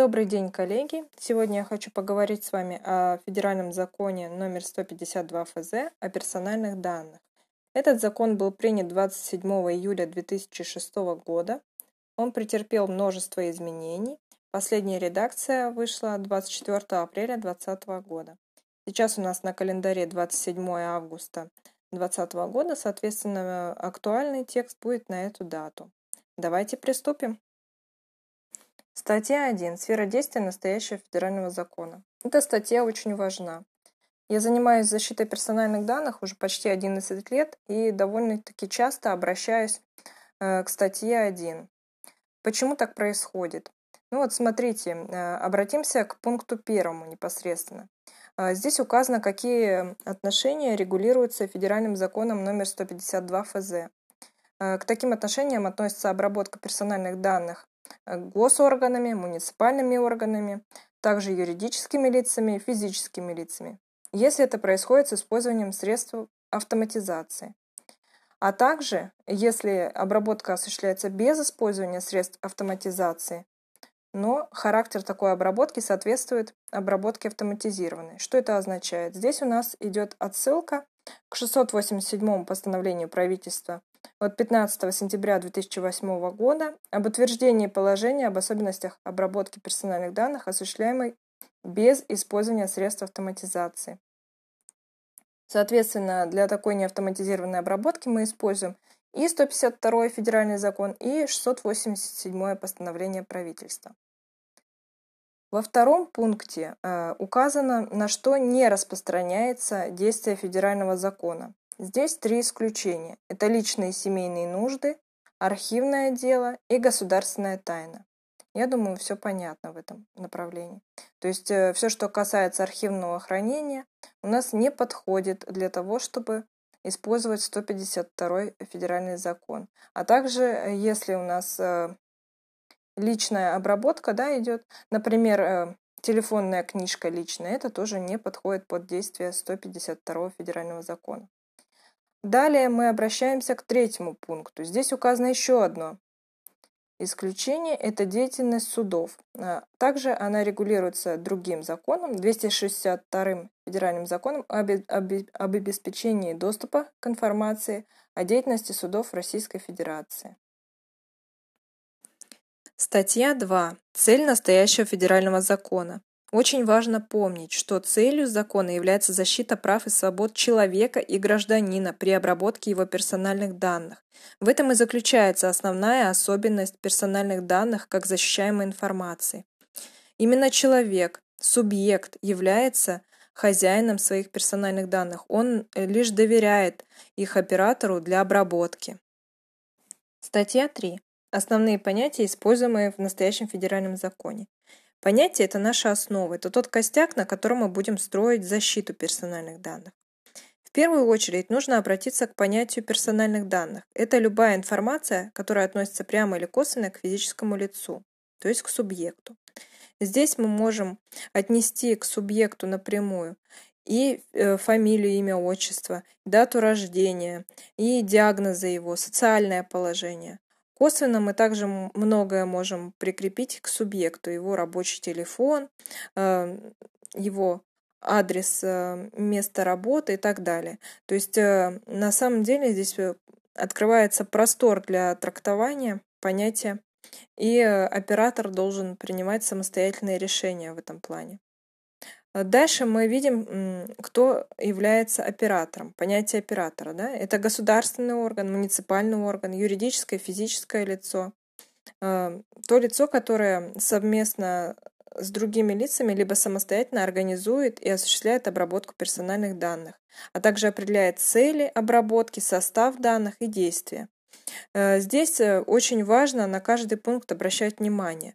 Добрый день, коллеги! Сегодня я хочу поговорить с вами о федеральном законе номер 152 ФЗ о персональных данных. Этот закон был принят 27 июля 2006 года. Он претерпел множество изменений. Последняя редакция вышла 24 апреля 2020 года. Сейчас у нас на календаре 27 августа 2020 года, соответственно, актуальный текст будет на эту дату. Давайте приступим. Статья 1. Сфера действия настоящего федерального закона. Эта статья очень важна. Я занимаюсь защитой персональных данных уже почти 11 лет и довольно-таки часто обращаюсь э, к статье 1. Почему так происходит? Ну вот смотрите, э, обратимся к пункту первому непосредственно. Э, здесь указано, какие отношения регулируются федеральным законом номер 152 ФЗ. К таким отношениям относится обработка персональных данных госорганами, муниципальными органами, также юридическими лицами физическими лицами, если это происходит с использованием средств автоматизации. А также, если обработка осуществляется без использования средств автоматизации, но характер такой обработки соответствует обработке автоматизированной. Что это означает? Здесь у нас идет отсылка к 687 постановлению правительства от 15 сентября 2008 года об утверждении положения об особенностях обработки персональных данных, осуществляемой без использования средств автоматизации. Соответственно, для такой неавтоматизированной обработки мы используем и 152 федеральный закон, и 687 постановление правительства. Во втором пункте э, указано, на что не распространяется действие федерального закона. Здесь три исключения. Это личные семейные нужды, архивное дело и государственная тайна. Я думаю, все понятно в этом направлении. То есть э, все, что касается архивного хранения, у нас не подходит для того, чтобы использовать 152 федеральный закон. А также, э, если у нас э, личная обработка да, идет, например, телефонная книжка личная, это тоже не подходит под действие 152 федерального закона. Далее мы обращаемся к третьему пункту. Здесь указано еще одно исключение – это деятельность судов. А, также она регулируется другим законом, 262 федеральным законом об, об, об обеспечении доступа к информации о деятельности судов Российской Федерации. Статья 2. Цель настоящего федерального закона. Очень важно помнить, что целью закона является защита прав и свобод человека и гражданина при обработке его персональных данных. В этом и заключается основная особенность персональных данных как защищаемой информации. Именно человек, субъект, является хозяином своих персональных данных. Он лишь доверяет их оператору для обработки. Статья 3. Основные понятия, используемые в настоящем федеральном законе. Понятие – это наша основа, это тот костяк, на котором мы будем строить защиту персональных данных. В первую очередь нужно обратиться к понятию персональных данных. Это любая информация, которая относится прямо или косвенно к физическому лицу, то есть к субъекту. Здесь мы можем отнести к субъекту напрямую и э, фамилию, имя, отчество, дату рождения, и диагнозы его, социальное положение. Косвенно мы также многое можем прикрепить к субъекту, его рабочий телефон, э, его адрес э, места работы и так далее. То есть э, на самом деле здесь открывается простор для трактования понятия, и оператор должен принимать самостоятельные решения в этом плане. А дальше мы видим, кто является оператором. Понятие оператора. Да? Это государственный орган, муниципальный орган, юридическое, физическое лицо. А, то лицо, которое совместно с другими лицами либо самостоятельно организует и осуществляет обработку персональных данных, а также определяет цели обработки, состав данных и действия. А, здесь э, очень важно на каждый пункт обращать внимание.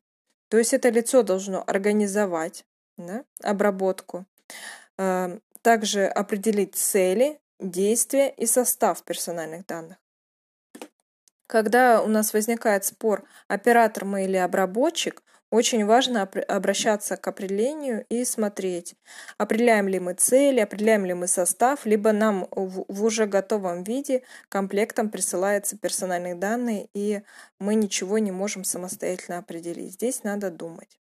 То есть это лицо должно организовать, да, обработку. Эм, также определить цели, действия и состав персональных данных. Когда у нас возникает спор, оператор мы или обработчик, очень важно обращаться к определению и смотреть, определяем ли мы цели, определяем ли мы состав, либо нам в уже готовом виде комплектом присылаются персональные данные, и мы ничего не можем самостоятельно определить. Здесь надо думать.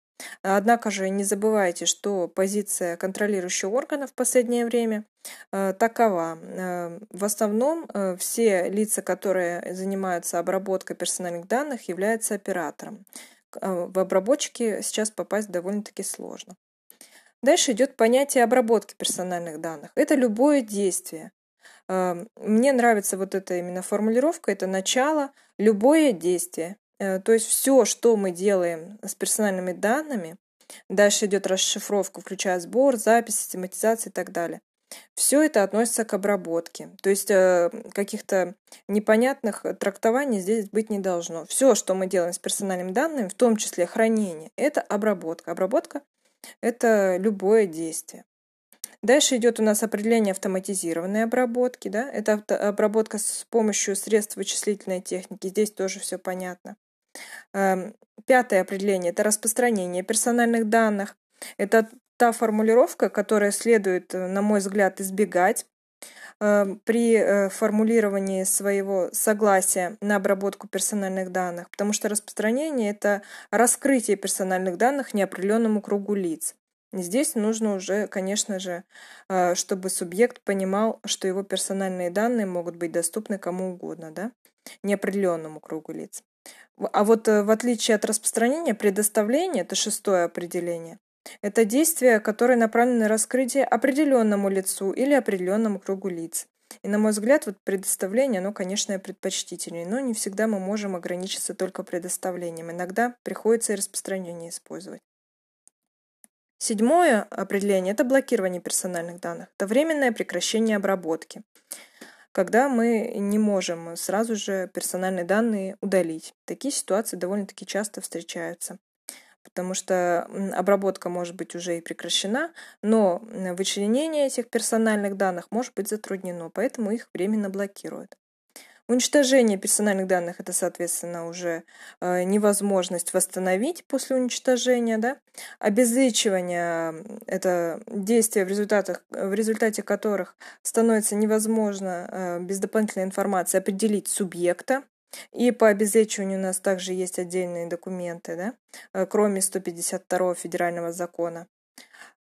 Однако же не забывайте, что позиция контролирующего органа в последнее время э, такова. Э, в основном э, все лица, которые занимаются обработкой персональных данных, являются оператором. В обработчике сейчас попасть довольно-таки сложно. Дальше идет понятие обработки персональных данных. Это любое действие. Мне нравится вот эта именно формулировка, это начало, любое действие. Э, то есть все, что мы делаем с персональными данными, дальше идет расшифровка, включая сбор, запись, систематизация и так далее. Все это относится к обработке. То есть э, каких-то непонятных трактований здесь быть не должно. Все, что мы делаем с персональными данными, в том числе хранение, это обработка. Обработка – это любое действие. Дальше идет у нас определение автоматизированной обработки. Да? Это обработка с помощью средств вычислительной техники. Здесь тоже все понятно. Эм, пятое определение – это распространение персональных данных. Это та формулировка, которая следует, э, на мой взгляд, избегать эм, при э, формулировании своего согласия на обработку персональных данных, потому что распространение – это раскрытие персональных данных неопределенному кругу лиц. Здесь нужно уже, конечно же, э, чтобы субъект понимал, что его персональные данные могут быть доступны кому угодно, да, неопределенному кругу лиц. А вот э, в отличие от распространения, предоставление – это шестое определение. Это действие, которое направлено на раскрытие определенному лицу или определенному кругу лиц. И, на мой взгляд, вот предоставление, оно, конечно, предпочтительнее, но не всегда мы можем ограничиться только предоставлением. Иногда приходится и распространение использовать. Седьмое определение – это блокирование персональных данных. Это временное прекращение обработки когда мы не можем сразу же персональные данные удалить. Такие ситуации довольно-таки часто встречаются потому что обработка может быть уже и прекращена, но вычленение этих персональных данных может быть затруднено, поэтому их временно блокируют. Уничтожение персональных данных – это, соответственно, уже э, невозможность восстановить после уничтожения. Да? Обезличивание – это действия, в, результатах, в результате которых становится невозможно э, без дополнительной информации определить субъекта. И по обезличиванию у нас также есть отдельные документы, да? Э, кроме 152 федерального закона.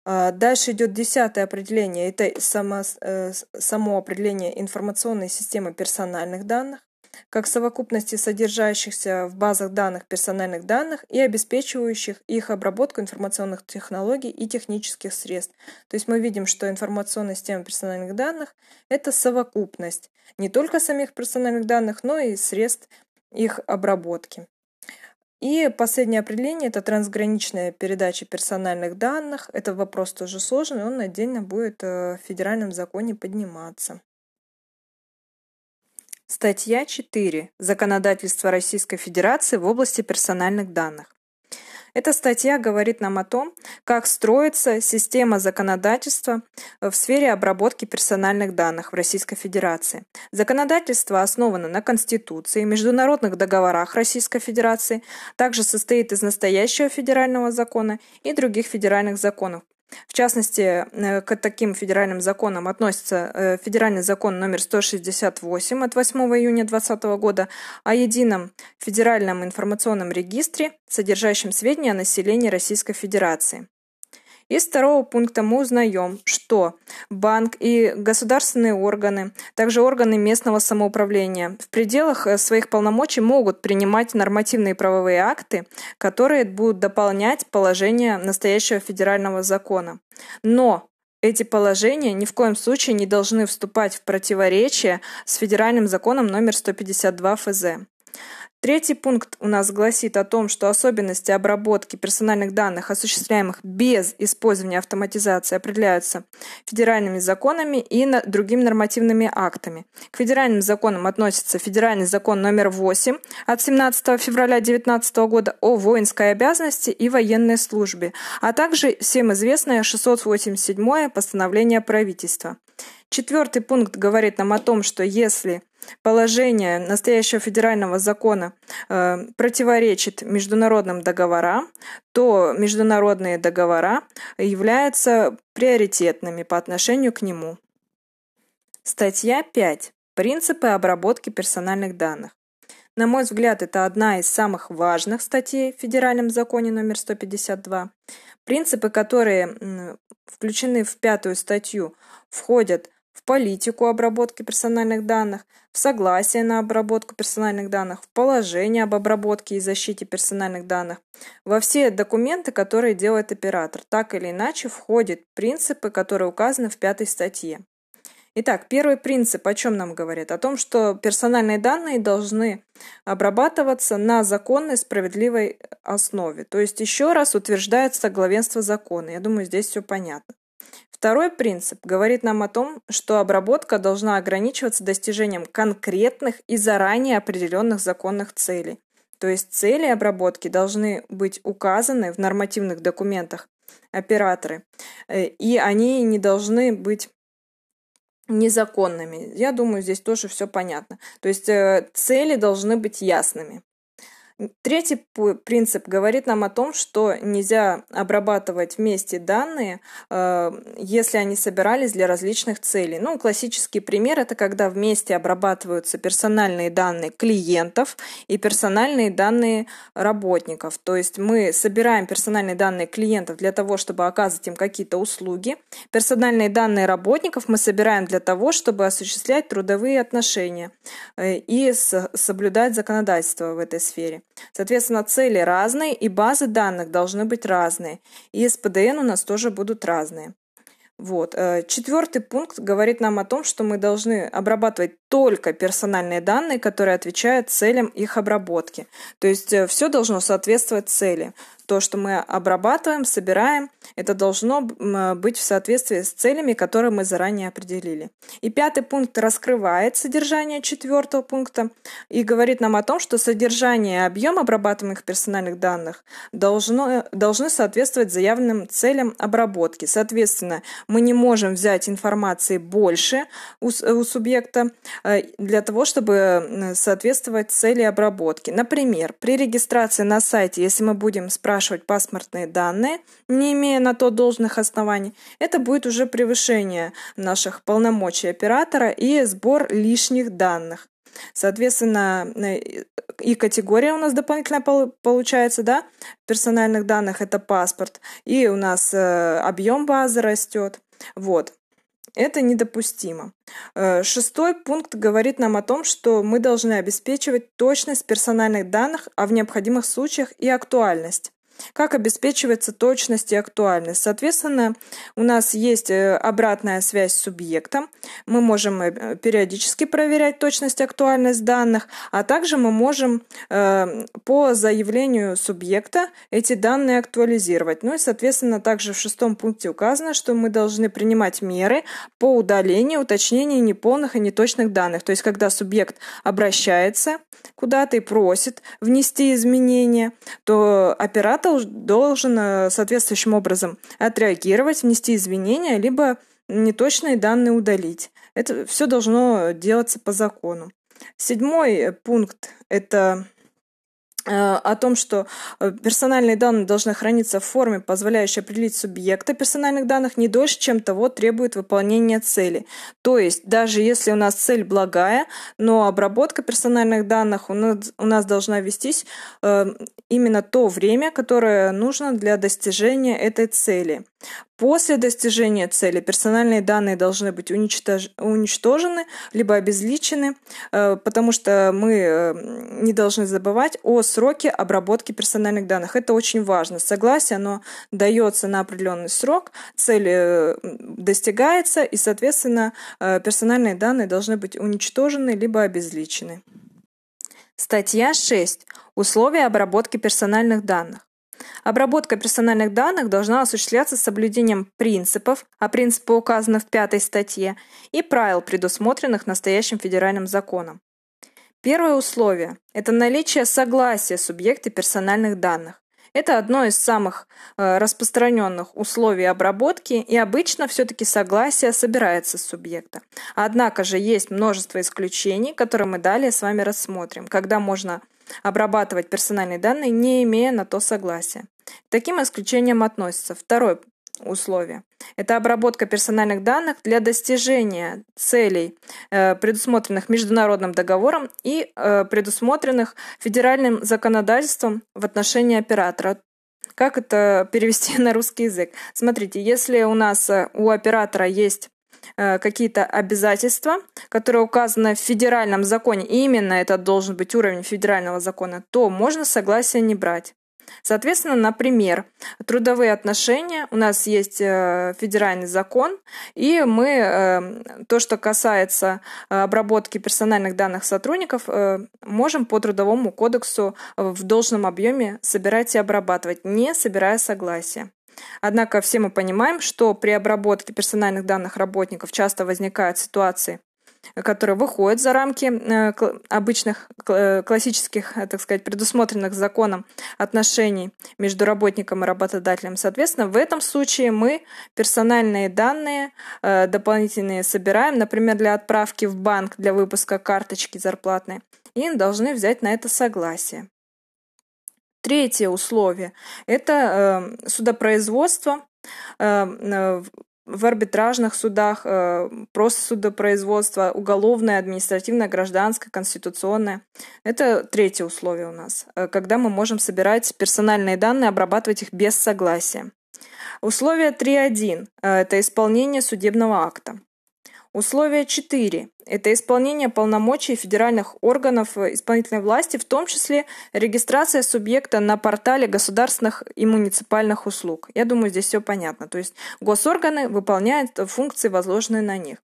А, дальше идет десятое определение. Это само, э, само определение информационной системы персональных данных как совокупности содержащихся в базах данных персональных данных и обеспечивающих их обработку информационных технологий и технических средств. То есть мы видим, что информационная система персональных данных – это совокупность не только самих персональных данных, но и средств их обработки. И последнее определение – это трансграничная передача персональных данных. Это вопрос тоже сложный, он отдельно будет э, в федеральном законе подниматься. Статья 4. Законодательство Российской Федерации в области персональных данных. Эта статья говорит нам о том, как строится система законодательства в сфере обработки персональных данных в Российской Федерации. Законодательство основано на Конституции, международных договорах Российской Федерации, также состоит из настоящего федерального закона и других федеральных законов, в частности, э, к таким федеральным законам относится э, федеральный закон номер 168 от 8 июня 2020 года о едином федеральном информационном регистре, содержащем сведения о населении Российской Федерации. Из второго пункта мы узнаем, что банк и государственные органы, также органы местного самоуправления в пределах э, своих полномочий могут принимать нормативные правовые акты, которые будут дополнять положения настоящего федерального закона. Но эти положения ни в коем случае не должны вступать в противоречие с федеральным законом номер 152 ФЗ. Третий пункт у нас гласит о том, что особенности обработки персональных данных, осуществляемых без использования автоматизации, определяются федеральными законами и другими нормативными актами. К федеральным законам относится федеральный закон номер 8 от 17 февраля 2019 года о воинской обязанности и военной службе, а также всем известное 687 постановление правительства. Четвертый пункт говорит нам о том, что если положение настоящего федерального закона э, противоречит международным договорам, то международные договора являются приоритетными по отношению к нему. Статья 5. Принципы обработки персональных данных. На мой взгляд, это одна из самых важных статей в Федеральном законе номер 152. Принципы, которые включены в пятую статью, входят в политику обработки персональных данных, в согласие на обработку персональных данных, в положение об обработке и защите персональных данных, во все документы, которые делает оператор. Так или иначе входят принципы, которые указаны в пятой статье. Итак, первый принцип о чем нам говорит? О том, что персональные данные должны обрабатываться на законной, справедливой основе. То есть еще раз утверждается главенство закона. Я думаю, здесь все понятно. Второй принцип говорит нам о том, что обработка должна ограничиваться достижением конкретных и заранее определенных законных целей. То есть цели обработки должны быть указаны в нормативных документах операторы, э, и они не должны быть незаконными. Я думаю, здесь тоже все понятно. То есть э, цели должны быть ясными. Третий принцип говорит нам о том, что нельзя обрабатывать вместе данные, э, если они собирались для различных целей. Ну, классический пример – это когда вместе обрабатываются персональные данные клиентов и персональные данные работников. То есть мы собираем персональные данные клиентов для того, чтобы оказывать им какие-то услуги. Персональные данные работников мы собираем для того, чтобы осуществлять трудовые отношения э, и соблюдать законодательство в этой сфере. Соответственно, цели разные, и базы данных должны быть разные. И СПДН у нас тоже будут разные. Вот. Э, Четвертый пункт говорит нам о том, что мы должны обрабатывать только персональные данные, которые отвечают целям их обработки. То есть э, все должно соответствовать цели то, что мы обрабатываем, собираем, это должно быть в соответствии с целями, которые мы заранее определили. И пятый пункт раскрывает содержание четвертого пункта и говорит нам о том, что содержание и объем обрабатываемых персональных данных должно, должны соответствовать заявленным целям обработки. Соответственно, мы не можем взять информации больше у, у субъекта э, для того, чтобы соответствовать цели обработки. Например, при регистрации на сайте, если мы будем спрашивать паспортные данные, не имея на то должных оснований, это будет уже превышение наших полномочий оператора и сбор лишних данных. Соответственно, э, и категория у нас дополнительно получается, да, персональных данных это паспорт, и у нас э, объем базы растет. Вот. Это недопустимо. Э, шестой пункт говорит нам о том, что мы должны обеспечивать точность персональных данных, а в необходимых случаях и актуальность. Как обеспечивается точность и актуальность? Соответственно, у нас есть э, обратная связь с субъектом. Мы можем э, периодически проверять точность и актуальность данных, а также мы можем э, по заявлению субъекта эти данные актуализировать. Ну и, соответственно, также в шестом пункте указано, что мы должны принимать меры по удалению, уточнению неполных и неточных данных. То есть, когда субъект обращается куда-то и просит внести изменения, то оператор должен э, соответствующим образом отреагировать, внести изменения, либо неточные данные удалить. Это все должно делаться по закону. Седьмой пункт – это о том, что э, персональные данные должны храниться в форме, позволяющей определить субъекта персональных данных не дольше, чем того требует выполнение цели. То есть, даже если у нас цель благая, но обработка персональных данных у нас, у нас должна вестись э, именно то время, которое нужно для достижения этой цели. После достижения цели персональные данные должны быть уничтож... уничтожены, либо обезличены, э, потому что мы э, не должны забывать о сроке обработки персональных данных. Это очень важно. Согласие, оно дается на определенный срок, цель э, достигается, и, соответственно, персональные данные должны быть уничтожены, либо обезличены. Статья 6. Условия обработки персональных данных. Обработка персональных данных должна осуществляться с соблюдением принципов, а принципы указаны в пятой статье, и правил, предусмотренных настоящим федеральным законом. Первое условие – это наличие согласия субъекта персональных данных. Это одно из самых э, распространенных условий обработки, и обычно все-таки согласие собирается с субъекта. Однако же есть множество исключений, которые мы далее с вами рассмотрим, когда можно обрабатывать персональные данные, не имея на то согласия. Таким исключениям относятся второй условие. Это обработка персональных данных для достижения целей, э, предусмотренных международным договором и э, предусмотренных федеральным законодательством в отношении оператора. Как это перевести на русский язык? Смотрите, если у нас э, у оператора есть какие-то обязательства, которые указаны в федеральном законе, и именно это должен быть уровень федерального закона, то можно согласие не брать. Соответственно, например, трудовые отношения, у нас есть э, федеральный закон, и мы э, то, что касается э, обработки персональных данных сотрудников, можем по трудовому кодексу в должном объеме собирать и обрабатывать, не собирая согласия. Однако все мы понимаем, что при обработке персональных данных работников часто возникают ситуации, которые выходят за рамки э, обычных э, классических, э, так сказать, предусмотренных законом отношений между работником и работодателем. Соответственно, в этом случае мы персональные данные дополнительные собираем, например, для отправки в банк для выпуска карточки зарплатной, и должны взять на это согласие. Третье условие – это судопроизводство в арбитражных судах, э, просто судопроизводство, уголовное, административное, гражданское, конституционное. Это третье условие у нас, э, когда мы можем собирать персональные данные, обрабатывать их без согласия. Условие 3.1 – это исполнение судебного акта. Условие 4 – это исполнение полномочий федеральных органов исполнительной власти, в том числе регистрация субъекта на портале государственных и муниципальных услуг. Я думаю, здесь все понятно. То есть госорганы выполняют функции, возложенные на них.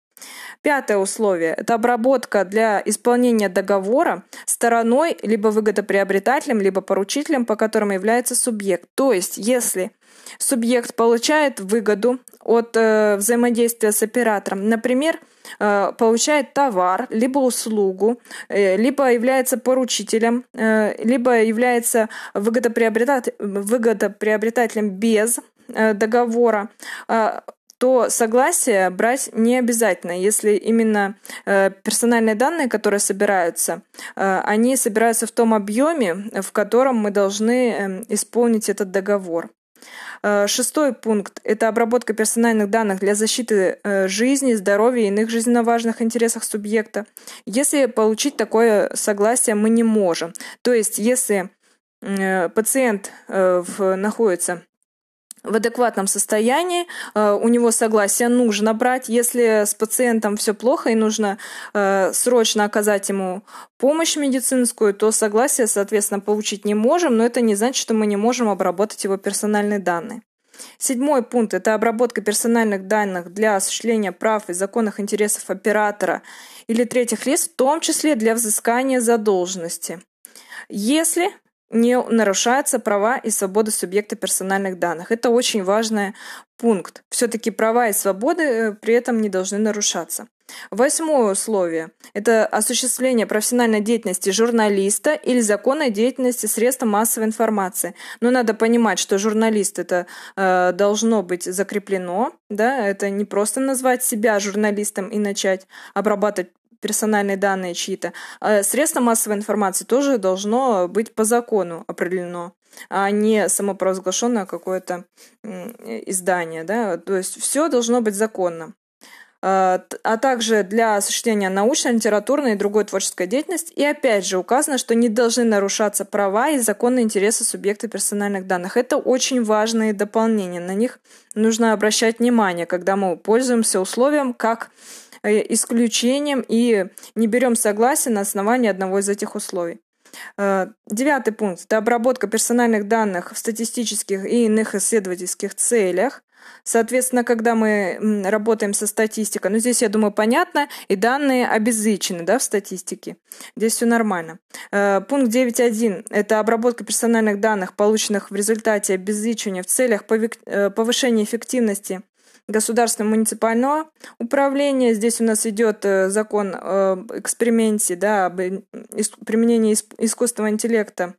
Пятое условие – это обработка для исполнения договора стороной либо выгодоприобретателем, либо поручителем, по которым является субъект. То есть, если субъект получает выгоду от э, взаимодействия с оператором. Например, э, получает товар, либо услугу, э, либо является поручителем, э, либо является выгодоприобретатель, выгодоприобретателем без э, договора, э, то согласие брать не обязательно, если именно э, персональные данные, которые собираются, э, они собираются в том объеме, в котором мы должны э, исполнить этот договор. Э, шестой пункт – это обработка персональных данных для защиты э, жизни, здоровья и иных жизненно важных интересов субъекта. Если получить такое согласие мы не можем. То есть, если э, пациент находится в адекватном состоянии, э, у него согласие нужно брать. Если с пациентом все плохо и нужно э, срочно оказать ему помощь медицинскую, то согласие, соответственно, получить не можем, но это не значит, что мы не можем обработать его персональные данные. Седьмой пункт – это обработка персональных данных для осуществления прав и законных интересов оператора или третьих лиц, в том числе для взыскания задолженности. Если не нарушаются права и свободы субъекта персональных данных. Это очень важный пункт. Все-таки права и свободы э, при этом не должны нарушаться. Восьмое условие – это осуществление профессиональной деятельности журналиста или законной деятельности средства массовой информации. Но надо понимать, что журналист это э, должно быть закреплено, да, это не просто назвать себя журналистом и начать обрабатывать персональные данные чьи-то. А средство массовой информации тоже должно быть по закону определено а не самопровозглашенное какое-то издание. Да? То есть все должно быть законно а, а также для осуществления научной, литературной и другой творческой деятельности. И опять же указано, что не должны нарушаться права и законные интересы субъекта персональных данных. Это очень важные дополнения. На них нужно обращать внимание, когда мы пользуемся условием как Э, исключением и не берем согласие на основании одного из этих условий. Э, девятый пункт – это обработка персональных данных в статистических и иных исследовательских целях. Соответственно, когда мы работаем со статистикой, ну здесь, я думаю, понятно, и данные обезличены да, в статистике. Здесь все нормально. Э, пункт 9.1 – это обработка персональных данных, полученных в результате обезличивания в целях повышения эффективности государственного муниципального управления. Здесь у нас идет э, закон об эксперименте, да, об применении искусственного интеллекта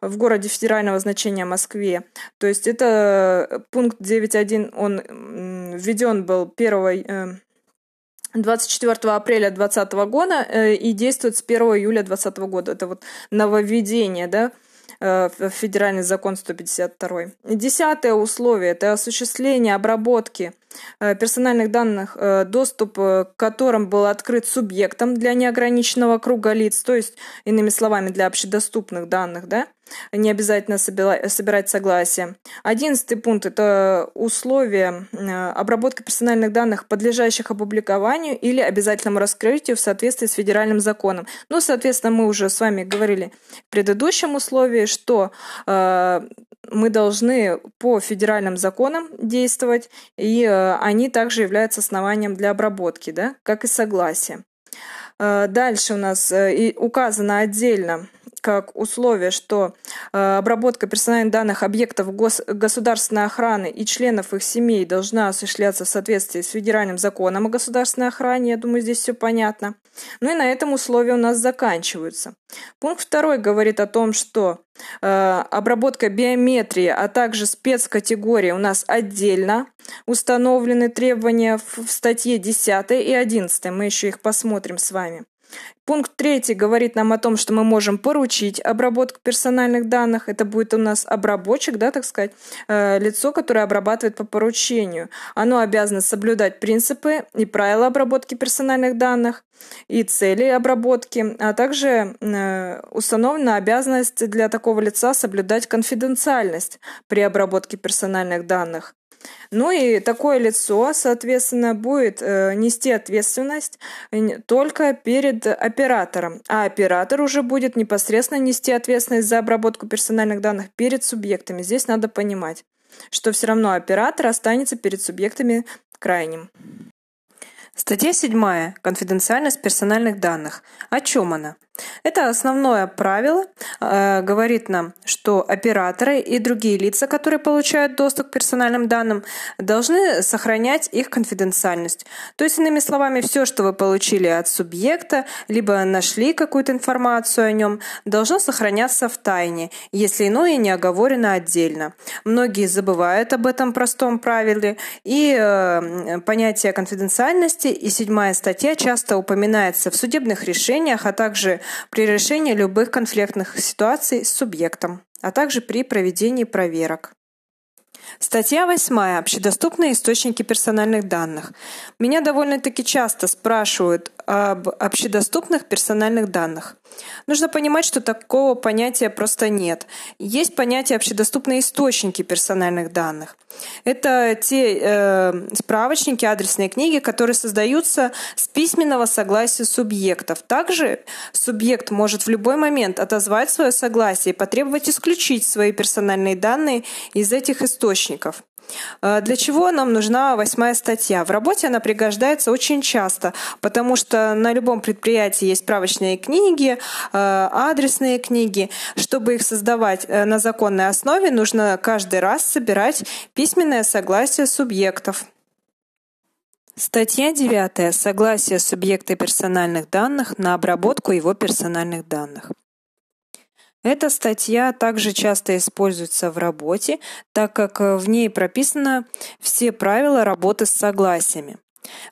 в городе федерального значения Москве. То есть это пункт 9.1, он введен был 1 24 э, апреля 2020 года э, и действует с 1 июля 2020 года. Это вот нововведение, да, э, федеральный закон 152. Десятое условие – это осуществление обработки Э, персональных данных, э, доступ э, к которым был открыт субъектом для неограниченного круга лиц, то есть, иными словами, для общедоступных данных, да, не обязательно собирать согласие. Одиннадцатый пункт – это условия обработки персональных данных, подлежащих опубликованию или обязательному раскрытию в соответствии с федеральным законом. Ну, соответственно, мы уже с вами говорили в предыдущем условии, что мы должны по федеральным законам действовать, и э, они также являются основанием для обработки, да, как и согласие. Э, дальше у нас э, указано отдельно как условие, что э, обработка персональных данных объектов гос государственной охраны и членов их семей должна осуществляться в соответствии с федеральным законом о государственной охране. Я думаю, здесь все понятно. Ну и на этом условия у нас заканчиваются. Пункт второй говорит о том, что э, обработка биометрии, а также спецкатегории у нас отдельно установлены требования в, в статье 10 и 11. Мы еще их посмотрим с вами. Пункт третий говорит нам о том, что мы можем поручить обработку персональных данных. Это будет у нас обработчик, да, так сказать, э, лицо, которое обрабатывает по поручению. Оно обязано соблюдать принципы и правила обработки персональных данных и цели обработки, а также э, установлена обязанность для такого лица соблюдать конфиденциальность при обработке персональных данных. Ну и такое лицо, соответственно, будет э, нести ответственность только перед оператором, а оператор уже будет непосредственно нести ответственность за обработку персональных данных перед субъектами. Здесь надо понимать, что все равно оператор останется перед субъектами крайним. Статья 7. Конфиденциальность персональных данных. О чем она? Это основное правило, э, говорит нам, что операторы и другие лица, которые получают доступ к персональным данным, должны сохранять их конфиденциальность. То есть, иными словами, все, что вы получили от субъекта, либо нашли какую-то информацию о нем, должно сохраняться в тайне, если иное не оговорено отдельно. Многие забывают об этом простом правиле, и э, понятие конфиденциальности и седьмая статья часто упоминается в судебных решениях, а также при решении любых конфликтных ситуаций с субъектом, а также при проведении проверок. Статья 8. Общедоступные источники персональных данных. Меня довольно-таки часто спрашивают об общедоступных персональных данных. Нужно понимать, что такого понятия просто нет. Есть понятие общедоступные источники персональных данных. Это те э, справочники, адресные книги, которые создаются с письменного согласия субъектов. Также субъект может в любой момент отозвать свое согласие и потребовать исключить свои персональные данные из этих источников. Э, для чего нам нужна восьмая статья? В работе она пригождается очень часто, потому что на любом предприятии есть справочные книги, э, адресные книги. Чтобы их создавать э, на законной основе, нужно каждый раз собирать письменное согласие субъектов. Статья 9. Согласие субъекта персональных данных на обработку его персональных данных. Эта статья также часто используется в работе, так как э, в ней прописаны все правила работы с согласиями.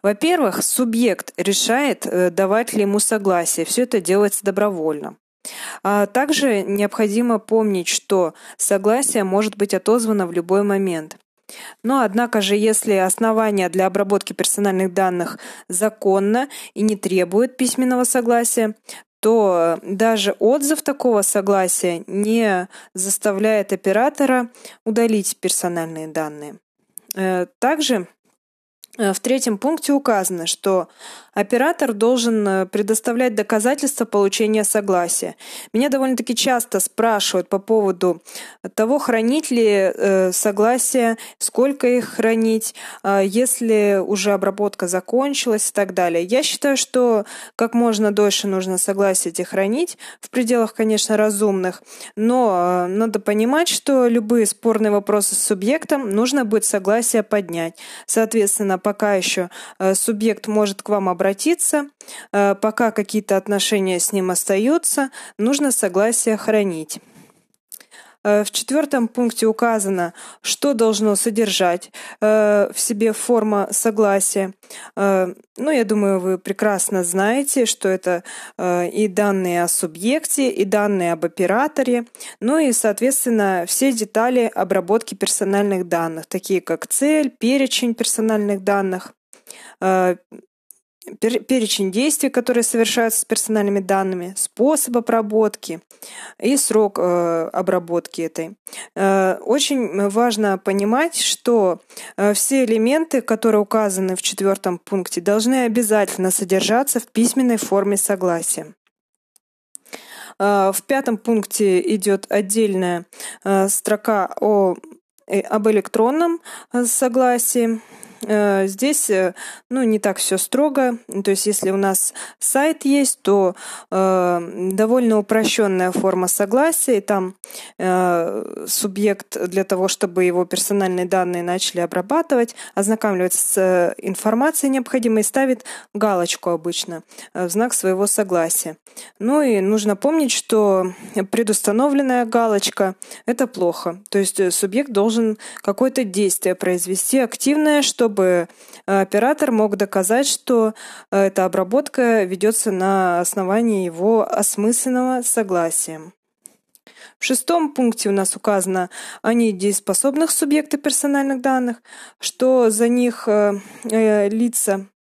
Во-первых, субъект решает, э, давать ли ему согласие. Все это делается добровольно. А также необходимо помнить, что согласие может быть отозвано в любой момент. Но, однако же, если основания для обработки персональных данных законно и не требует письменного согласия, то даже отзыв такого согласия не заставляет оператора удалить персональные данные. Э, также э, в третьем пункте указано, что Оператор должен э, предоставлять доказательства получения согласия. Меня довольно-таки часто спрашивают по поводу того, хранить ли э, согласие, сколько их хранить, э, если уже обработка закончилась и так далее. Я считаю, что как можно дольше нужно согласие эти хранить, в пределах, конечно, разумных, но надо понимать, что любые спорные вопросы с субъектом нужно будет согласие поднять. Соответственно, пока еще субъект может к вам обратиться, обратиться, э, пока какие-то отношения с ним остаются, нужно согласие хранить. Э, в четвертом пункте указано, что должно содержать э, в себе форма согласия. Ну, я думаю, вы прекрасно знаете, что это и данные о субъекте, и данные об операторе, ну и, соответственно, все детали обработки персональных данных, такие как цель, перечень персональных данных, перечень действий, которые совершаются с персональными данными, способ обработки и срок э, обработки этой. Э, очень важно понимать, что э, все элементы, которые указаны в четвертом пункте, должны обязательно содержаться в письменной форме согласия. В пятом пункте идет отдельная строка о, об электронном согласии. Э, здесь, э, ну, не так все строго. То есть, если у нас сайт есть, то э, довольно упрощенная форма согласия, и там субъект для того, чтобы его персональные данные начали обрабатывать, ознакомливается с информацией необходимой, ставит галочку обычно в знак своего согласия. Ну и нужно помнить, что предустановленная галочка – это плохо. То есть субъект должен какое-то действие произвести активное, чтобы чтобы э, оператор мог доказать, что э, эта обработка ведется на основании его осмысленного согласия. В шестом пункте у нас указано о недееспособных субъектах персональных данных, что за них э, лица Э,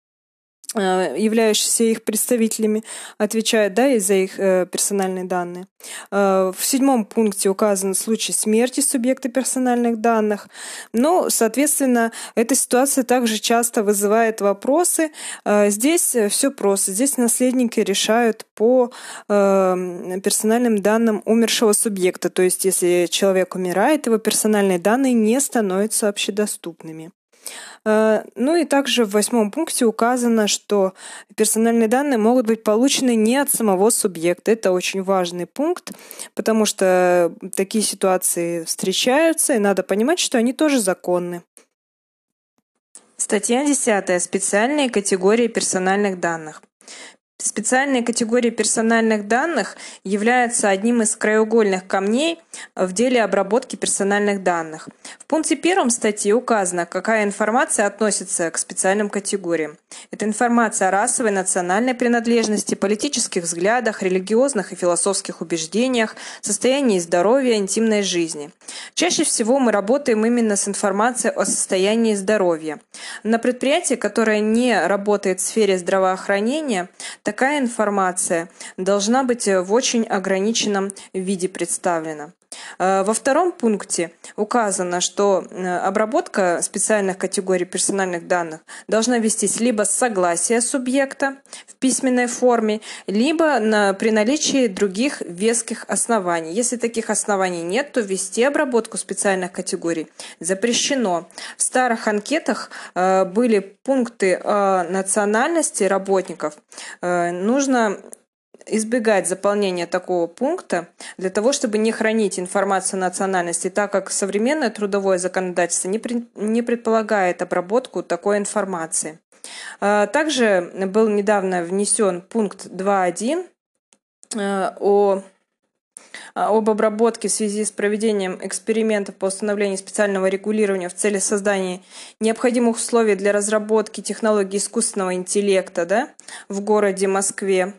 являющиеся их представителями, отвечают да, и за их э, персональные данные. Э, в седьмом пункте указан случай смерти субъекта персональных данных. Но, соответственно, эта ситуация также часто вызывает вопросы. Э, здесь все просто. Здесь наследники решают по э, персональным данным умершего субъекта. То есть, если человек умирает, его персональные данные не становятся общедоступными. Э, ну и также в восьмом пункте указано, что персональные данные могут быть получены не от самого субъекта. Это очень важный пункт, потому что такие ситуации встречаются, и надо понимать, что они тоже законны. Статья 10. Специальные категории персональных данных. Специальные категории персональных данных являются одним из краеугольных камней в деле обработки персональных данных. В пункте первом статьи указано, какая информация относится к специальным категориям. Это информация о расовой, национальной принадлежности, политических взглядах, религиозных и философских убеждениях, состоянии здоровья, интимной жизни. Чаще всего мы работаем именно с информацией о состоянии здоровья. На предприятии, которое не работает в сфере здравоохранения, Такая информация должна быть в очень ограниченном виде представлена. Э, во втором пункте указано, что э, обработка специальных категорий персональных данных должна вестись либо с согласия субъекта в письменной форме, либо на, при наличии других веских оснований. Если таких оснований нет, то вести обработку специальных категорий запрещено. В старых анкетах э, были пункты о национальности работников. Нужно избегать заполнения такого пункта для того, чтобы не хранить информацию о национальности, так как современное трудовое законодательство не, при, не предполагает обработку такой информации. А, также был недавно внесен пункт 2.1 э, о об обработке в связи с проведением экспериментов по установлению специального регулирования в цели создания необходимых условий для разработки технологий искусственного интеллекта да, в городе Москве.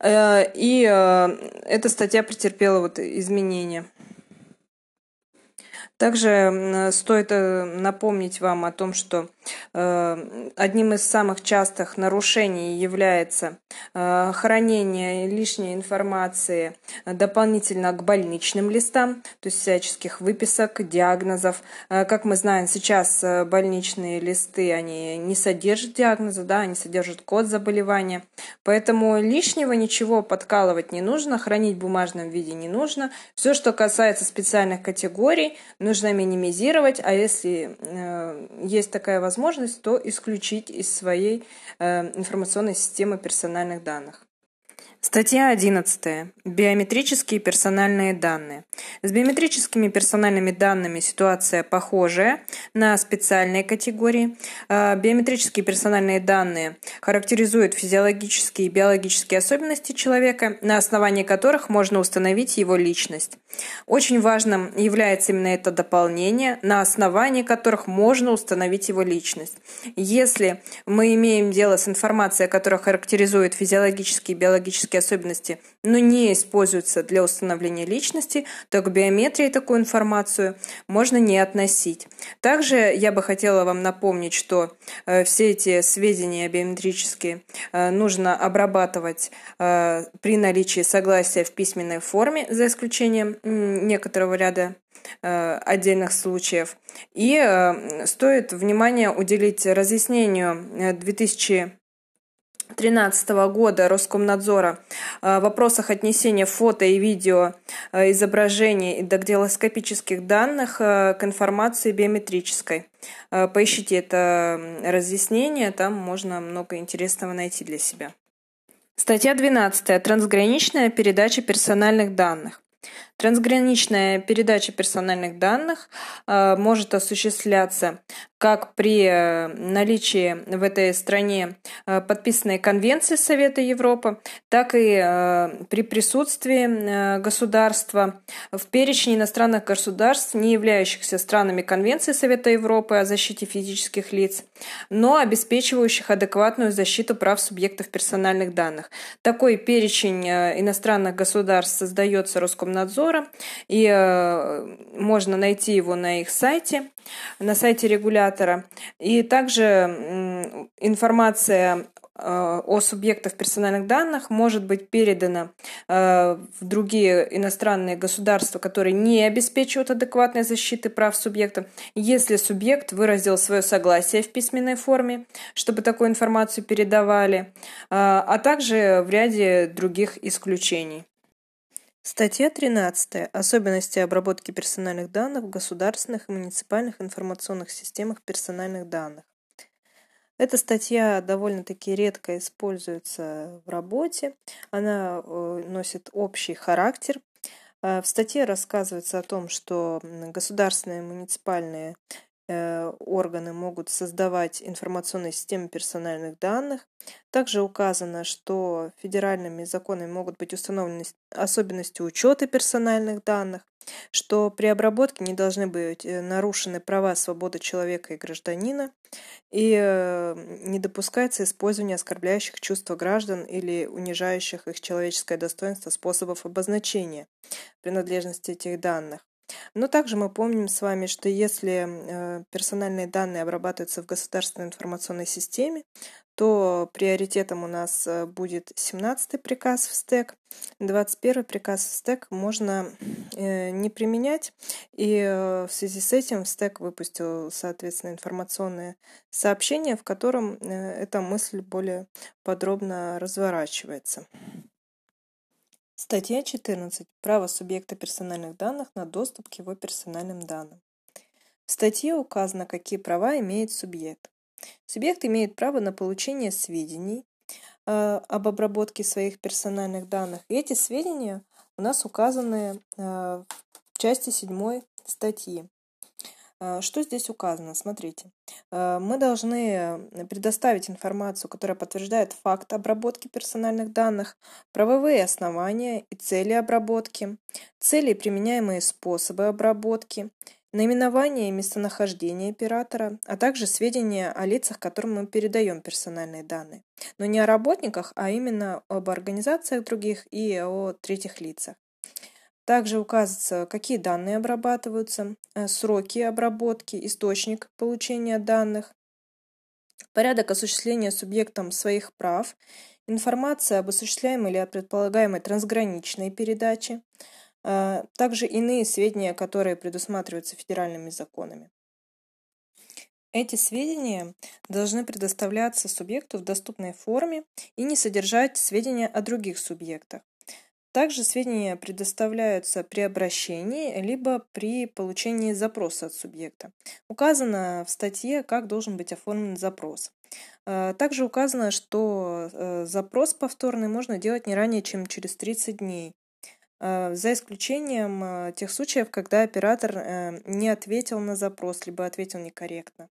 Э, и э, эта статья претерпела вот изменения. Также стоит э, напомнить вам о том, что одним из самых частых нарушений является э, хранение лишней информации дополнительно к больничным листам, то есть всяческих выписок, диагнозов. Как мы знаем, сейчас больничные листы, они не содержат диагноза, да, они содержат код заболевания. Поэтому лишнего ничего подкалывать не нужно, хранить в бумажном виде не нужно. Все, что касается специальных категорий, нужно минимизировать, а если э, есть такая возможность, то исключить из своей э, информационной системы персональных данных. Статья 11. Биометрические персональные данные. С биометрическими персональными данными ситуация похожая на специальные категории. А, биометрические персональные данные характеризуют физиологические и биологические особенности человека, на основании которых можно установить его личность. Очень важным является именно это дополнение, на основании которых можно установить его личность. Если мы имеем дело с информацией, которая характеризует физиологические и биологические генетические особенности, но не используются для установления личности, то к биометрии такую информацию можно не относить. Также я бы хотела вам напомнить, что э, все эти сведения биометрические э, нужно обрабатывать э, при наличии согласия в письменной форме, за исключением некоторого ряда отдельных случаев. И стоит внимание уделить разъяснению 2000 2013 года Роскомнадзора э, в вопросах отнесения фото и видео э, изображений и дактилоскопических данных э, к информации биометрической. Поищите это разъяснение, там можно много интересного найти для себя. Статья 12. Трансграничная передача персональных данных. Трансграничная передача персональных данных э, может осуществляться как при э, наличии в этой стране э, подписанной конвенции Совета Европы, так и при присутствии государства в перечне иностранных государств, не являющихся странами Конвенции Совета Европы о защите физических лиц, но обеспечивающих адекватную защиту прав субъектов персональных данных. Такой перечень иностранных государств создается Роскомнадзором, обзора, и э, можно найти его на их сайте, на сайте регулятора. И также информация э, о субъектах персональных данных может быть передана э, в другие иностранные государства, которые не обеспечивают адекватной защиты прав субъекта, если субъект выразил свое согласие в письменной форме, чтобы такую информацию передавали, а также в ряде других исключений. Статья 13. Особенности обработки персональных данных в государственных и муниципальных информационных системах персональных данных. Эта статья довольно-таки редко используется в работе. Она э, носит общий характер. Э, в статье рассказывается о том, что государственные и муниципальные органы могут создавать информационные системы персональных данных. Также указано, что федеральными законами могут быть установлены особенности учета персональных данных, что при обработке не должны быть э, нарушены права свободы человека и гражданина, и э, не допускается использование оскорбляющих чувства граждан или унижающих их человеческое достоинство способов обозначения принадлежности этих данных. Но также мы помним с вами, что если э, персональные данные обрабатываются в государственной информационной системе, то приоритетом у нас э, будет 17-й приказ в стек. 21 приказ в стек можно э, не применять, и в связи с этим стек выпустил, соответственно, информационное сообщение, в котором эта мысль более подробно разворачивается. Статья 14. Право субъекта персональных данных на доступ к его персональным данным. В статье указано, какие права имеет субъект. Субъект имеет право на получение сведений э, об обработке своих персональных данных. И эти сведения у нас указаны э, в части 7 статьи. А, что здесь указано? Смотрите. А, мы должны предоставить информацию, которая подтверждает факт обработки персональных данных, правовые основания и цели обработки, цели и применяемые способы обработки, наименование и местонахождение оператора, а также сведения о лицах, которым мы передаем персональные данные. Но не о работниках, а именно об организациях других и о третьих лицах. Также указывается, какие данные обрабатываются, э, сроки обработки, источник получения данных, порядок осуществления субъектом своих прав, информация об осуществляемой или предполагаемой трансграничной передаче, э, также иные сведения, которые предусматриваются федеральными законами. Эти сведения должны предоставляться субъекту в доступной форме и не содержать сведения о других субъектах. Также сведения предоставляются при обращении, либо при получении запроса от субъекта. Указано в статье, как должен быть оформлен запрос. Также указано, что запрос повторный можно делать не ранее, чем через 30 дней. За исключением тех случаев, когда оператор не ответил на запрос, либо ответил некорректно.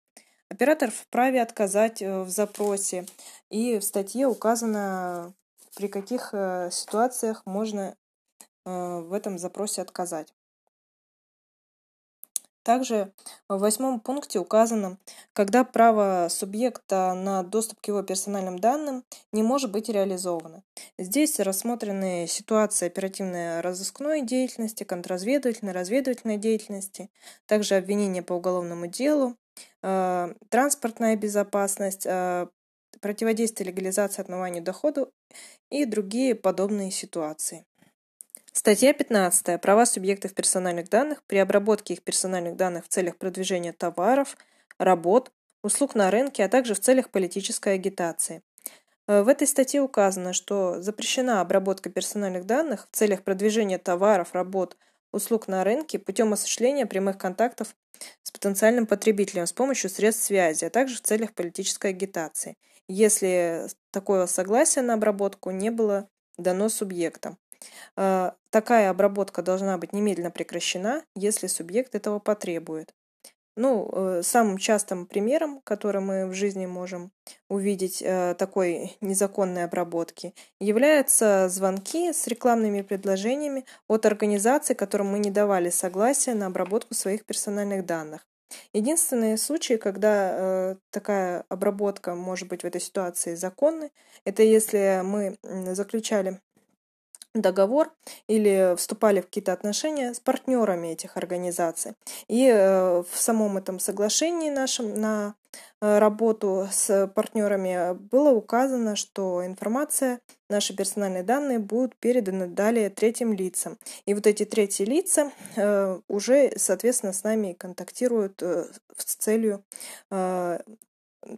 Оператор вправе отказать в запросе, и в статье указано, при каких ситуациях можно в этом запросе отказать. Также в восьмом пункте указано, когда право субъекта на доступ к его персональным данным не может быть реализовано. Здесь рассмотрены ситуации оперативной разыскной деятельности, контрразведывательной, разведывательной деятельности, также обвинения по уголовному делу, э, транспортная безопасность, э, противодействие легализации отмыванию дохода и другие подобные ситуации. Статья 15. Права субъектов персональных данных при обработке их персональных данных в целях продвижения товаров, работ, услуг на рынке, а также в целях политической агитации. Э, в этой статье указано, что запрещена обработка персональных данных в целях продвижения товаров, работ, услуг на рынке путем осуществления прямых контактов с потенциальным потребителем с помощью средств связи, а также в целях политической агитации, если такое согласие на обработку не было дано субъектам. Э, такая обработка должна быть немедленно прекращена, если субъект этого потребует. Ну, э, самым частым примером, который мы в жизни можем увидеть э, такой незаконной обработки, являются звонки с рекламными предложениями от организаций, которым мы не давали согласия на обработку своих персональных данных. Единственные случаи, когда э, такая обработка может быть в этой ситуации законной, это если мы заключали договор или вступали в какие-то отношения с партнерами этих организаций. И э, в самом этом соглашении нашем на э, работу с партнерами было указано, что информация, наши персональные данные будут переданы далее третьим лицам. И вот эти третьи лица э, уже, соответственно, с нами контактируют с целью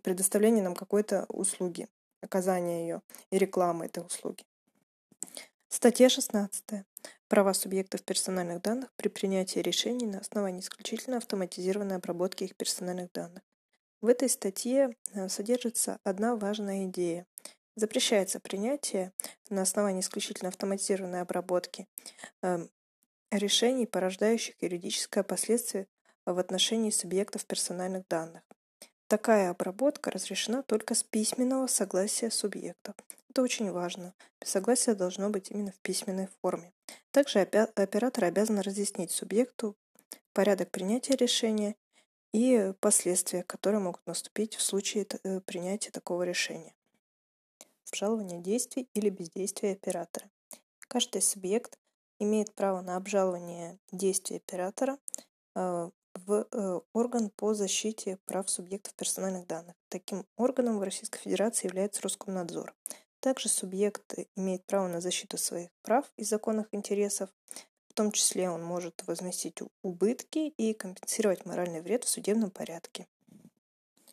предоставления нам какой-то услуги, оказания ее и рекламы этой услуги. Статья 16. Права субъектов персональных данных при принятии решений на основании исключительно автоматизированной обработки их персональных данных. В этой статье э, содержится одна важная идея. Запрещается принятие на основании исключительно автоматизированной обработки эм, решений, порождающих юридическое последствие в отношении субъектов персональных данных. Такая обработка разрешена только с письменного согласия субъектов. Это очень важно. Согласие должно быть именно в письменной форме. Также оператор обязан разъяснить субъекту порядок принятия решения и последствия, которые могут наступить в случае э, принятия такого решения. Обжалование действий или бездействия оператора. Каждый субъект имеет право на обжалование действий оператора э, в э, орган по защите прав субъектов персональных данных. Таким органом в Российской Федерации является Роскомнадзор. Также субъект имеет право на защиту своих прав и законных интересов, в том числе он может возместить убытки и компенсировать моральный вред в судебном порядке.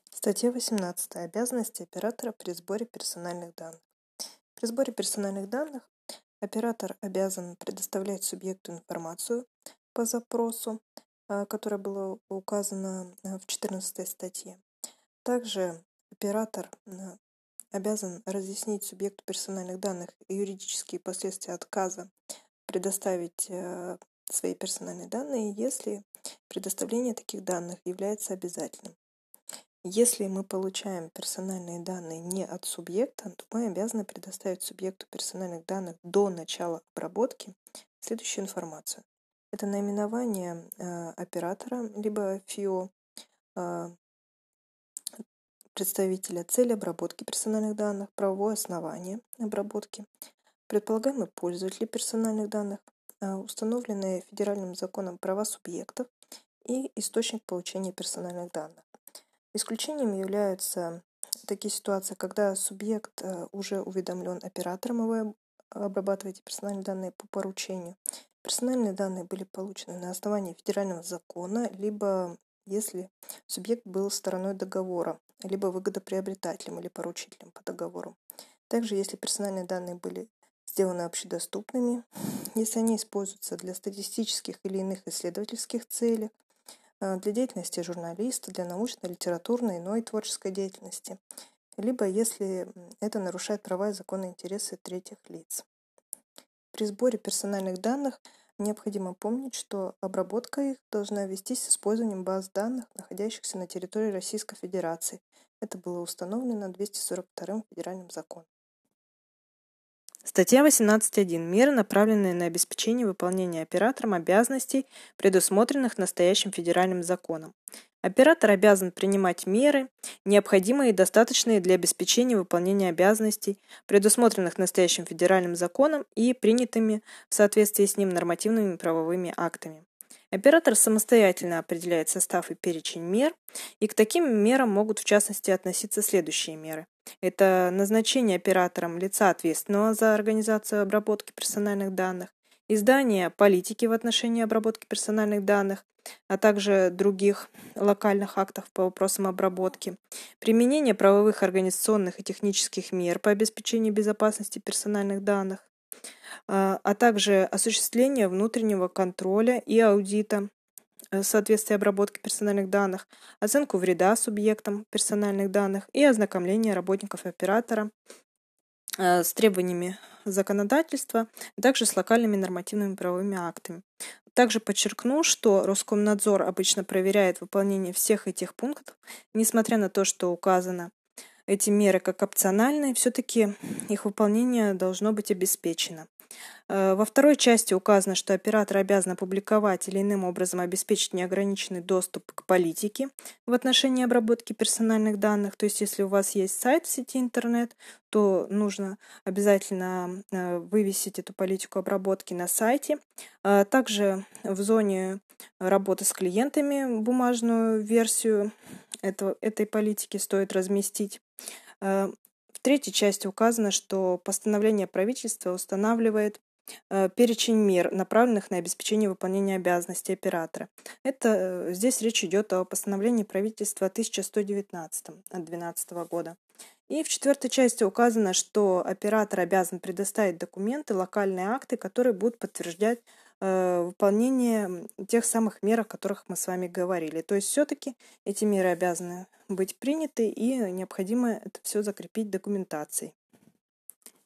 Статья 18. Обязанности оператора при сборе персональных данных. При сборе персональных данных оператор обязан предоставлять субъекту информацию по запросу, а, которая была указана а, в 14 статье. Также оператор а, обязан разъяснить субъекту персональных данных юридические последствия отказа предоставить э, свои персональные данные, если предоставление таких данных является обязательным. Если мы получаем персональные данные не от субъекта, то мы обязаны предоставить субъекту персональных данных до начала обработки следующую информацию. Это наименование э, оператора, либо ФИО, э, представителя, цель обработки персональных данных, правовое основание обработки, предполагаемый пользователь персональных данных, а, установленные федеральным законом права субъектов и источник получения персональных данных. Исключением являются такие ситуации, когда субъект а, уже уведомлен оператором, и вы обрабатываете персональные данные по поручению. Персональные данные были получены на основании федерального закона, либо если субъект был стороной договора, либо выгодоприобретателем или поручителем по договору. Также, если персональные данные были сделаны общедоступными, если они используются для статистических или иных исследовательских целей, э, для деятельности журналиста, для научной, литературной, иной творческой деятельности. либо если это нарушает права и законные интересы третьих лиц. При сборе персональных данных необходимо помнить, что обработка их должна вестись с использованием баз данных, находящихся на территории Российской Федерации. Это было установлено 242 федеральным законом. Статья 18.1. Меры, направленные на обеспечение выполнения оператором обязанностей, предусмотренных настоящим федеральным законом. Оператор обязан принимать меры, необходимые и достаточные для обеспечения выполнения обязанностей, предусмотренных настоящим федеральным законом и принятыми в соответствии с ним нормативными правовыми актами. Оператор самостоятельно определяет состав и перечень мер, и к таким мерам могут в частности относиться следующие меры. Это назначение оператором лица, ответственного за организацию обработки персональных данных, издание политики в отношении обработки персональных данных, а также других локальных актов по вопросам обработки, применение правовых, организационных и технических мер по обеспечению безопасности персональных данных, а, а также осуществление внутреннего контроля и аудита э, соответствия обработки персональных данных, оценку вреда субъектам персональных данных и ознакомление работников оператора. э, с требованиями законодательства, а также с локальными нормативными правовыми актами. Также подчеркну, что Роскомнадзор обычно проверяет выполнение всех этих пунктов, несмотря на то, что указано эти меры как опциональные, все-таки их выполнение должно быть обеспечено. Э, во второй части указано, что оператор обязан опубликовать или иным образом обеспечить неограниченный доступ к политике в отношении обработки персональных данных. То есть, если у вас есть сайт в сети интернет, то нужно обязательно э, вывесить эту политику обработки на сайте. А также в зоне работы с клиентами бумажную версию этого, этой политики стоит разместить. Третьей части указано, что постановление правительства устанавливает э, перечень мер, направленных на обеспечение выполнения обязанностей оператора. Это э, здесь речь идет о постановлении правительства 1119 от 2012 года. И в четвертой части указано, что оператор обязан предоставить документы, локальные акты, которые будут подтверждать выполнение тех самых мер, о которых мы с вами говорили. То есть все-таки эти меры обязаны быть приняты и необходимо это все закрепить документацией.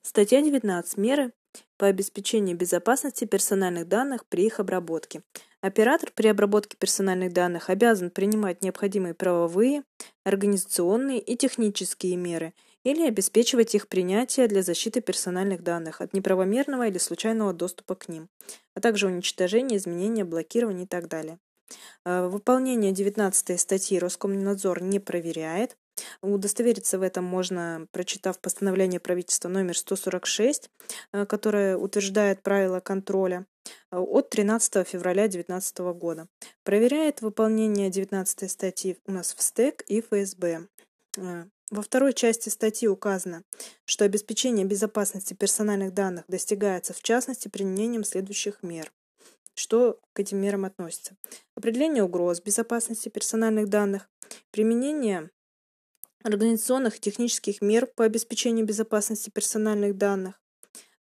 Статья 19. Меры по обеспечению безопасности персональных данных при их обработке. Оператор при обработке персональных данных обязан принимать необходимые правовые, организационные и технические меры – или обеспечивать их принятие для защиты персональных данных от неправомерного или случайного доступа к ним, а также уничтожения, изменения, блокирования и так далее. Э, выполнение 19 статьи Роскомнадзор не проверяет. Удостовериться в этом можно, прочитав постановление правительства номер 146, э, которое утверждает правила контроля э, от 13 февраля 2019 года. Проверяет выполнение 19 статьи у нас в СТЭК и ФСБ. Во второй части статьи указано, что обеспечение безопасности персональных данных достигается в частности применением следующих мер. Что к этим мерам относится? Определение угроз безопасности персональных данных, применение организационных и технических мер по обеспечению безопасности персональных данных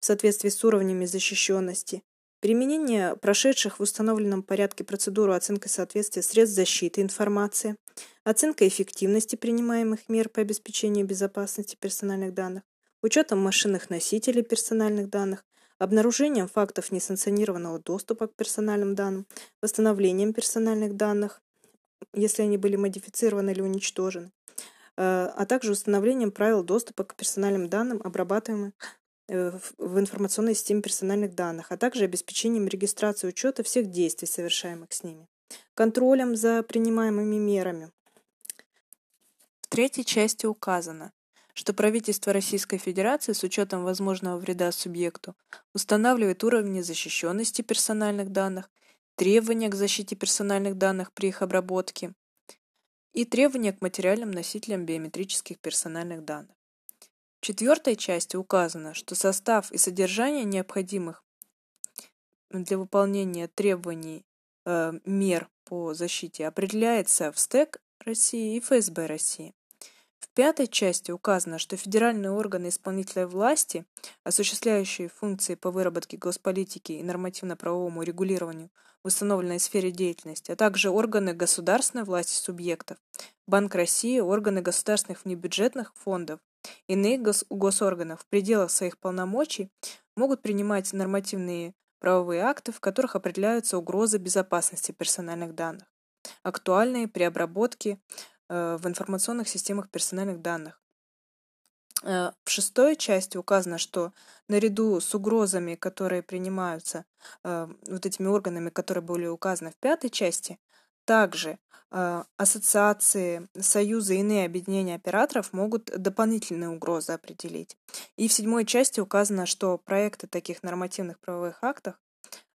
в соответствии с уровнями защищенности, Применение прошедших в установленном порядке процедуру оценки соответствия средств защиты информации, оценка эффективности принимаемых мер по обеспечению безопасности персональных данных, учетом машинных носителей персональных данных, обнаружением фактов несанкционированного доступа к персональным данным, восстановлением персональных данных, если они были модифицированы или уничтожены, э, а также установлением правил доступа к персональным данным, обрабатываемых в информационной системе персональных данных, а также обеспечением регистрации учета всех действий, совершаемых с ними, контролем за принимаемыми мерами. В третьей части указано, что правительство Российской Федерации с учетом возможного вреда субъекту устанавливает уровни защищенности персональных данных, требования к защите персональных данных при их обработке и требования к материальным носителям биометрических персональных данных четвертой части указано, что состав и содержание необходимых для выполнения требований э, мер по защите определяется в СТЭК России и ФСБ России. В пятой части указано, что федеральные органы исполнительной власти, осуществляющие функции по выработке госполитики и нормативно-правовому регулированию в установленной сфере деятельности, а также органы государственной власти субъектов, Банк России, органы государственных внебюджетных фондов, иные гос госорганов в пределах своих полномочий могут принимать нормативные правовые акты, в которых определяются угрозы безопасности персональных данных, актуальные при обработке э, в информационных системах персональных данных. Э, в шестой части указано, что наряду с угрозами, которые принимаются э, вот этими органами, которые были указаны в пятой части, также э, ассоциации, союзы и иные объединения операторов могут дополнительные угрозы определить. И в седьмой части указано, что проекты таких нормативных правовых актов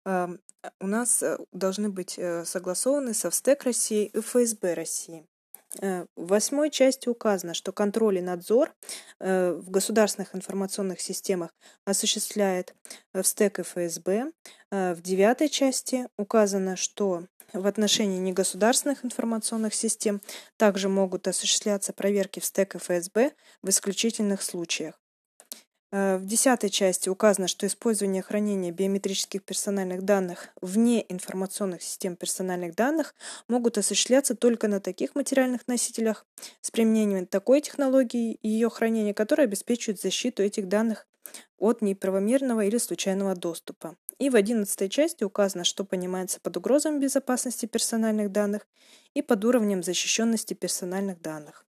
э, у нас э, должны быть согласованы со ВСТЭК России и ФСБ России. В восьмой части указано, что контроль и надзор в государственных информационных системах осуществляет ВСТЭК и ФСБ. В девятой части указано, что в отношении негосударственных информационных систем также могут осуществляться проверки в СТЭК и ФСБ в исключительных случаях. Э, в десятой части указано, что использование хранения биометрических персональных данных вне информационных систем персональных данных могут осуществляться только на таких материальных носителях с применением такой технологии и ее хранения, которая обеспечивает защиту этих данных от неправомерного или случайного доступа. И в одиннадцатой части указано, что понимается под угрозами безопасности персональных данных и под уровнем защищенности персональных данных.